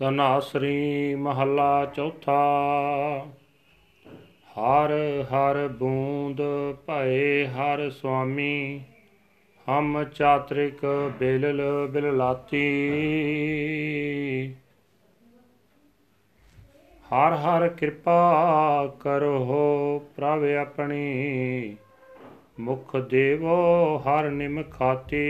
ਤਨਾਸਰੀ ਮਹੱਲਾ ਚੌਥਾ। ਹਰ ਹਰ ਬੂੰਦ ਭਏ ਹਰ ਸੁਆਮੀ, ਹਮ ਚਾਤ੍ਰਿਕ ਬੇਲਲ ਬਿਲਲਾਤੀ। ਹਰ ਹਰ ਕਿਰਪਾ ਕਰੋ ਪ੍ਰਭ ਆਪਣੀ, ਮੁਖ ਦੇਵੋ ਹਰ ਨਿਮਖਾਤੀ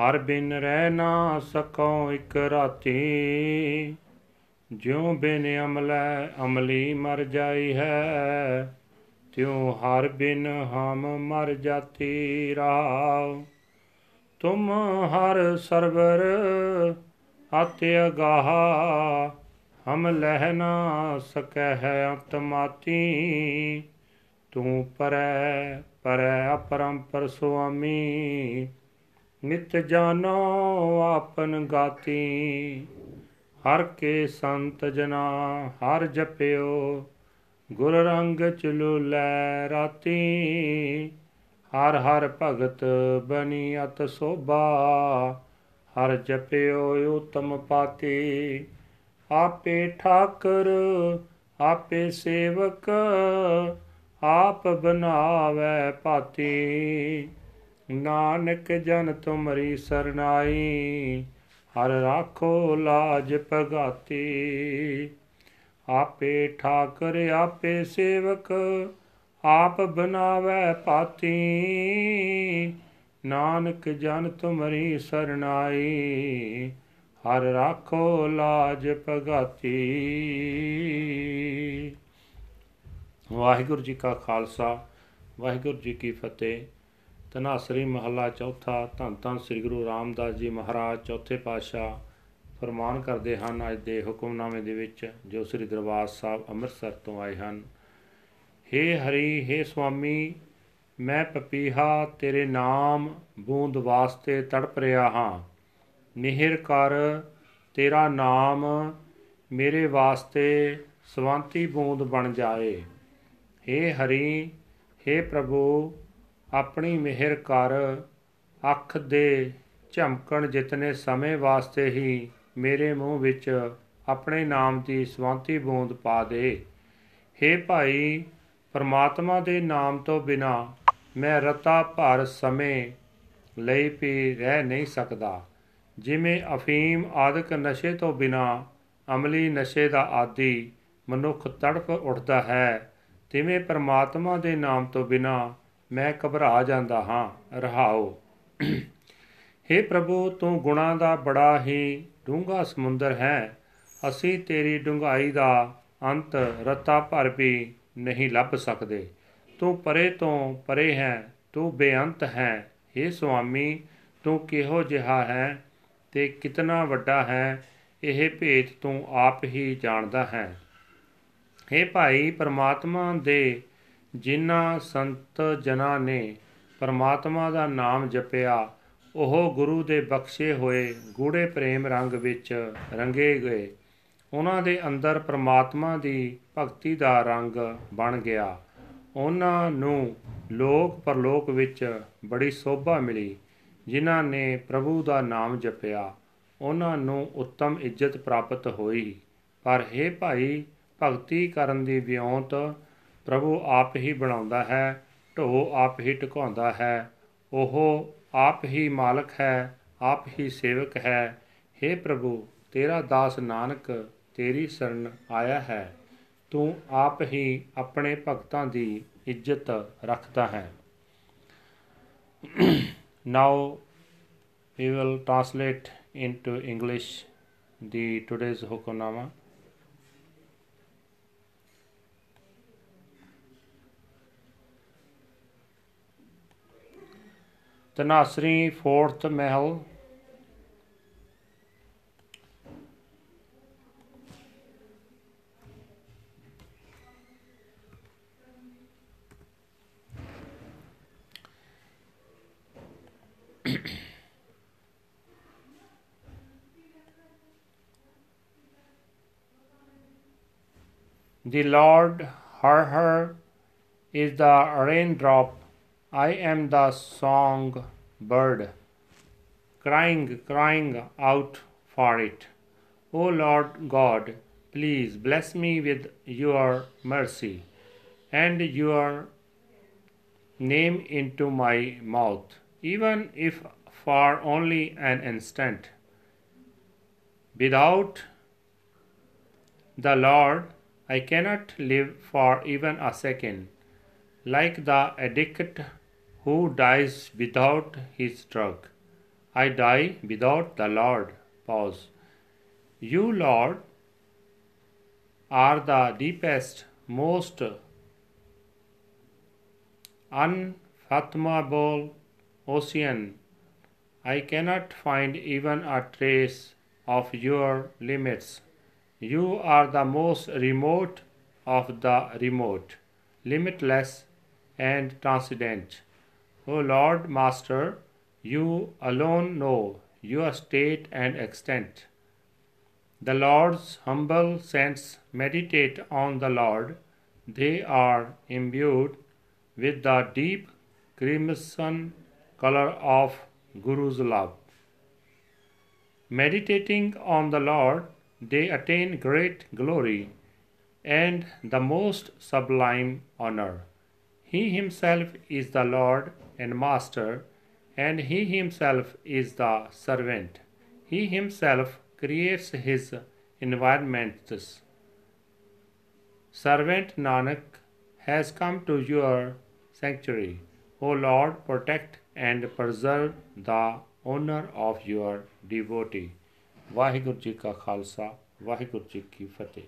ਹਰ ਬਿਨ ਰਹਿ ਨਾ ਸਕਉ ਇਕ ਰਾਤੀ। ਜਿਉ ਬਿਨ ਅਮਲੈ, ਅਮਲੀ ਮਰ ਜਾਈ ਹੈ। ਤਿਉ ਹਰ ਬਿਨ ਹਮ ਮਰ ਜਾਤੀ ਰਾਵ। ਤੁਮ ਹਰ ਸਰਵਰ ਅਤਿ ਅਗਾਹ। ਹਮ ਲਹਿ ਨਾ ਸਕੈ ਹੈ ਅੰਤਮਾਤੀ ਤੂੰ ਪਰੈ ਪਰੈ ਅਪਰੰਪਰ ਸੁਆਮੀ। ਨਿਤ ਜਾਨੋ ਆਪਨ ਗਾਤੀ। ਹਰ ਕੇ ਸੰਤ ਜਨਾ ਹਰ ਜਪਿਓ। ਗੁਰ ਰੰਗ ਚਲੂ ਲੈ ਰਾਤੀ। ਹਰ ਹਰ ਭਗਤ ਬਨੀ ਅਤ ਸੋਭਾ। ਹਰ ਜਪਿਓ ਉਤਮ ਪਾਤੀ। ਆਪੇ ਠਾਕਰ, ਆਪੇ ਸੇਵਕ, ਆਪ ਬਨਾਵੇ ਪਾਤੀ। ਨਾਨਕ ਜਨ ਤੁਮਰੀ ਸਰਨਾਈ, ਹਰ ਰਾਖੋ ਲਾਜ ਭਗਾਤੀ। ਆਪੇ ਠਾਕਰ, ਆਪੇ ਸੇਵਕ, ਆਪ ਬਨਾਵੇ ਪਾਤੀ। ਨਾਨਕ ਜਨ ਤੁਮਰੀ ਸਰਨਾਈ, ਹਰ ਰਾਖੋ ਲਾਜ ਭਗਾਤੀ। ਵਾਹਿਗੁਰੂ ਜੀ ਕਾ ਖਾਲਸਾ, ਵਾਹਿਗੁਰੂ ਜੀ ਕੀ ਫਤਿਹ। ਤਨਾਸਰੀ ਮਹੱਲਾ ਚੌਥਾ ਧੰਨ ਧੰਨ ਸ੍ਰੀ ਗੁਰੂ ਰਾਮਦਾਸ ਜੀ ਮਹਾਰਾਜ ਚੌਥੇ ਪਾਤਸ਼ਾਹ ਫਰਮਾਨ ਕਰਦੇ ਹਨ ਅੱਜ ਦੇ ਹੁਕਮਨਾਮੇ ਦੇ ਵਿੱਚ ਜੋ ਸ੍ਰੀ ਦਰਬਾਰ ਸਾਹਿਬ ਅੰਮ੍ਰਿਤਸਰ ਤੋਂ ਆਏ ਹਨ हे ਹਰੀ हे ਸੁਆਮੀ ਮੈਂ ਪਪੀਹਾ ਤੇਰੇ ਨਾਮ ਬੂੰਦ ਵਾਸਤੇ ਤੜਪ ਰਿਹਾ ਹਾਂ ਮਿਹਰ ਕਰ ਤੇਰਾ ਨਾਮ ਮੇਰੇ ਵਾਸਤੇ ਸਵੰਤੀ ਬੂੰਦ ਬਣ ਜਾਏ हे ਹਰੀ हे ਪ੍ਰਭੂ ਆਪਣੀ ਮਿਹਰ ਕਰ, ਅੱਖ ਦੇ ਝਮਕਣ ਜਿਤਨੇ ਸਮੇਂ ਵਾਸਤੇ ਹੀ ਮੇਰੇ ਮੂੰਹ ਵਿੱਚ ਆਪਣੇ ਨਾਮ ਦੀ ਸਵਾਂਤੀ ਬੂੰਦ ਪਾ ਦੇ। हे ਭਾਈ, ਪਰਮਾਤਮਾ ਦੇ ਨਾਮ ਤੋਂ ਬਿਨਾ ਮੈਂ ਰਤਾ ਭਰ ਸਮੇਂ ਲਈ ਵੀ ਰਹਿ ਨਹੀਂ ਸਕਦਾ। ਜਿਵੇਂ ਅਫੀਮ ਆਦਿਕ ਨਸ਼ੇ ਤੋਂ ਬਿਨਾ ਅਮਲੀ ਨਸ਼ੇ ਦਾ ਆਦੀ ਮਨੁੱਖ ਤੜਫ ਉੱਠਦਾ ਹੈ, ਤਿਵੇਂ ਪਰਮਾਤਮਾ ਦੇ ਨਾਮ ਤੋਂ ਬਿਨਾ ਮੈਂ ਘਬਰਾ ਜਾਂਦਾ ਹਾਂ ਰਹਾਓ हे ਪ੍ਰਭੂ ਤੂੰ ਗੁਣਾ ਦਾ ਬੜਾ ਹੀ ਡੂੰਘਾ ਸਮੁੰਦਰ ਹੈ ਅਸੀਂ ਤੇਰੀ ਡੂੰਘਾਈ ਦਾ ਅੰਤ ਰਤਾ ਭਰ ਵੀ ਨਹੀਂ ਲੱਭ ਸਕਦੇ ਤੂੰ ਪਰੇ ਤੋਂ ਪਰੇ ਹੈ ਤੂੰ ਬੇਅੰਤ ਹੈ हे ਸੁਆਮੀ ਤੂੰ ਕਿਹੋ ਜਿਹਾ ਹੈ ਤੇ ਕਿਤਨਾ ਵੱਡਾ ਹੈ ਇਹ ਭੇਤ ਤੂੰ ਆਪ ਹੀ ਜਾਣਦਾ ਹੈ हे ਭਾਈ ਪਰਮਾਤਮਾ ਦੇ ਜਿਨ੍ਹਾਂ ਸੰਤ ਜਨਾਂ ਨੇ ਪਰਮਾਤਮਾ ਦਾ ਨਾਮ ਜਪਿਆ, ਉਹ ਗੁਰੂ ਦੇ ਬਖਸ਼ੇ ਹੋਏ ਗੂੜੇ ਪ੍ਰੇਮ ਰੰਗ ਵਿੱਚ ਰੰਗੇ ਗਏ। ਉਹਨਾਂ ਦੇ ਅੰਦਰ ਪਰਮਾਤਮਾ ਦੀ ਭਗਤੀ ਦਾ ਰੰਗ ਬਣ ਗਿਆ। ਉਹਨਾਂ ਨੂੰ ਲੋਕ ਪਰਲੋਕ ਵਿੱਚ ਬੜੀ ਸੋਭਾ ਮਿਲੀ, ਜਿਨ੍ਹਾਂ ਨੇ ਪ੍ਰਭੂ ਦਾ ਨਾਮ ਜਪਿਆ। ਉਹਨਾਂ ਨੂੰ ਉੱਤਮ ਇੱਜ਼ਤ ਪ੍ਰਾਪਤ ਹੋਈ। ਪਰ हे ਭਾਈ, ਭਗਤੀ ਕਰਨ ਦੀ ਵਿਉਂਤ ਪ੍ਰਭੂ ਆਪ ਹੀ ਬਣਾਉਂਦਾ ਹੈ ਢੋ ਆਪ ਹੀ ਟਿਕਾਉਂਦਾ ਹੈ। ਉਹ ਆਪ ਹੀ ਮਾਲਕ ਹੈ, ਆਪ ਹੀ ਸੇਵਕ ਹੈ। हे ਪ੍ਰਭੂ, ਤੇਰਾ ਦਾਸ ਨਾਨਕ, ਤੇਰੀ ਸ਼ਰਨ ਆਇਆ ਹੈ। ਤੂੰ ਆਪ ਹੀ ਆਪਣੇ ਭਗਤਾਂ ਦੀ ਇੱਜ਼ਤ ਰੱਖਦਾ ਹੈ। Now we will translate into english the today's hukamnama ਤਨਾਸਰੀ fourth Mahal The Lord, her, her, is the raindrop. I am the song bird, crying, crying out for it. O Lord God, please bless me with your mercy and your name into my mouth, even if for only an instant. Without the Lord, I cannot live for even a second, like the addict who dies without his drug. I die without the Lord. Pause. You, Lord, are the deepest, most unfathomable ocean. I cannot find even a trace of your limits. You are the most remote of the remote, limitless and transcendent. O Lord Master, you alone know your state and extent. The Lord's humble saints meditate on the Lord. They are imbued with the deep crimson color of Guru's love. Meditating on the Lord, they attain great glory and the most sublime honor. He himself is the Lord and Master, and he himself is the servant. He himself creates his environments. Servant Nanak has come to your sanctuary. O Lord, protect and preserve the honor of your devotee. Waheguru ji ਕਾ ਖਾਲਸਾ ਵਾਹਿਗੁਰੂ ਜੀ ਕੀ ਫਤਿਹ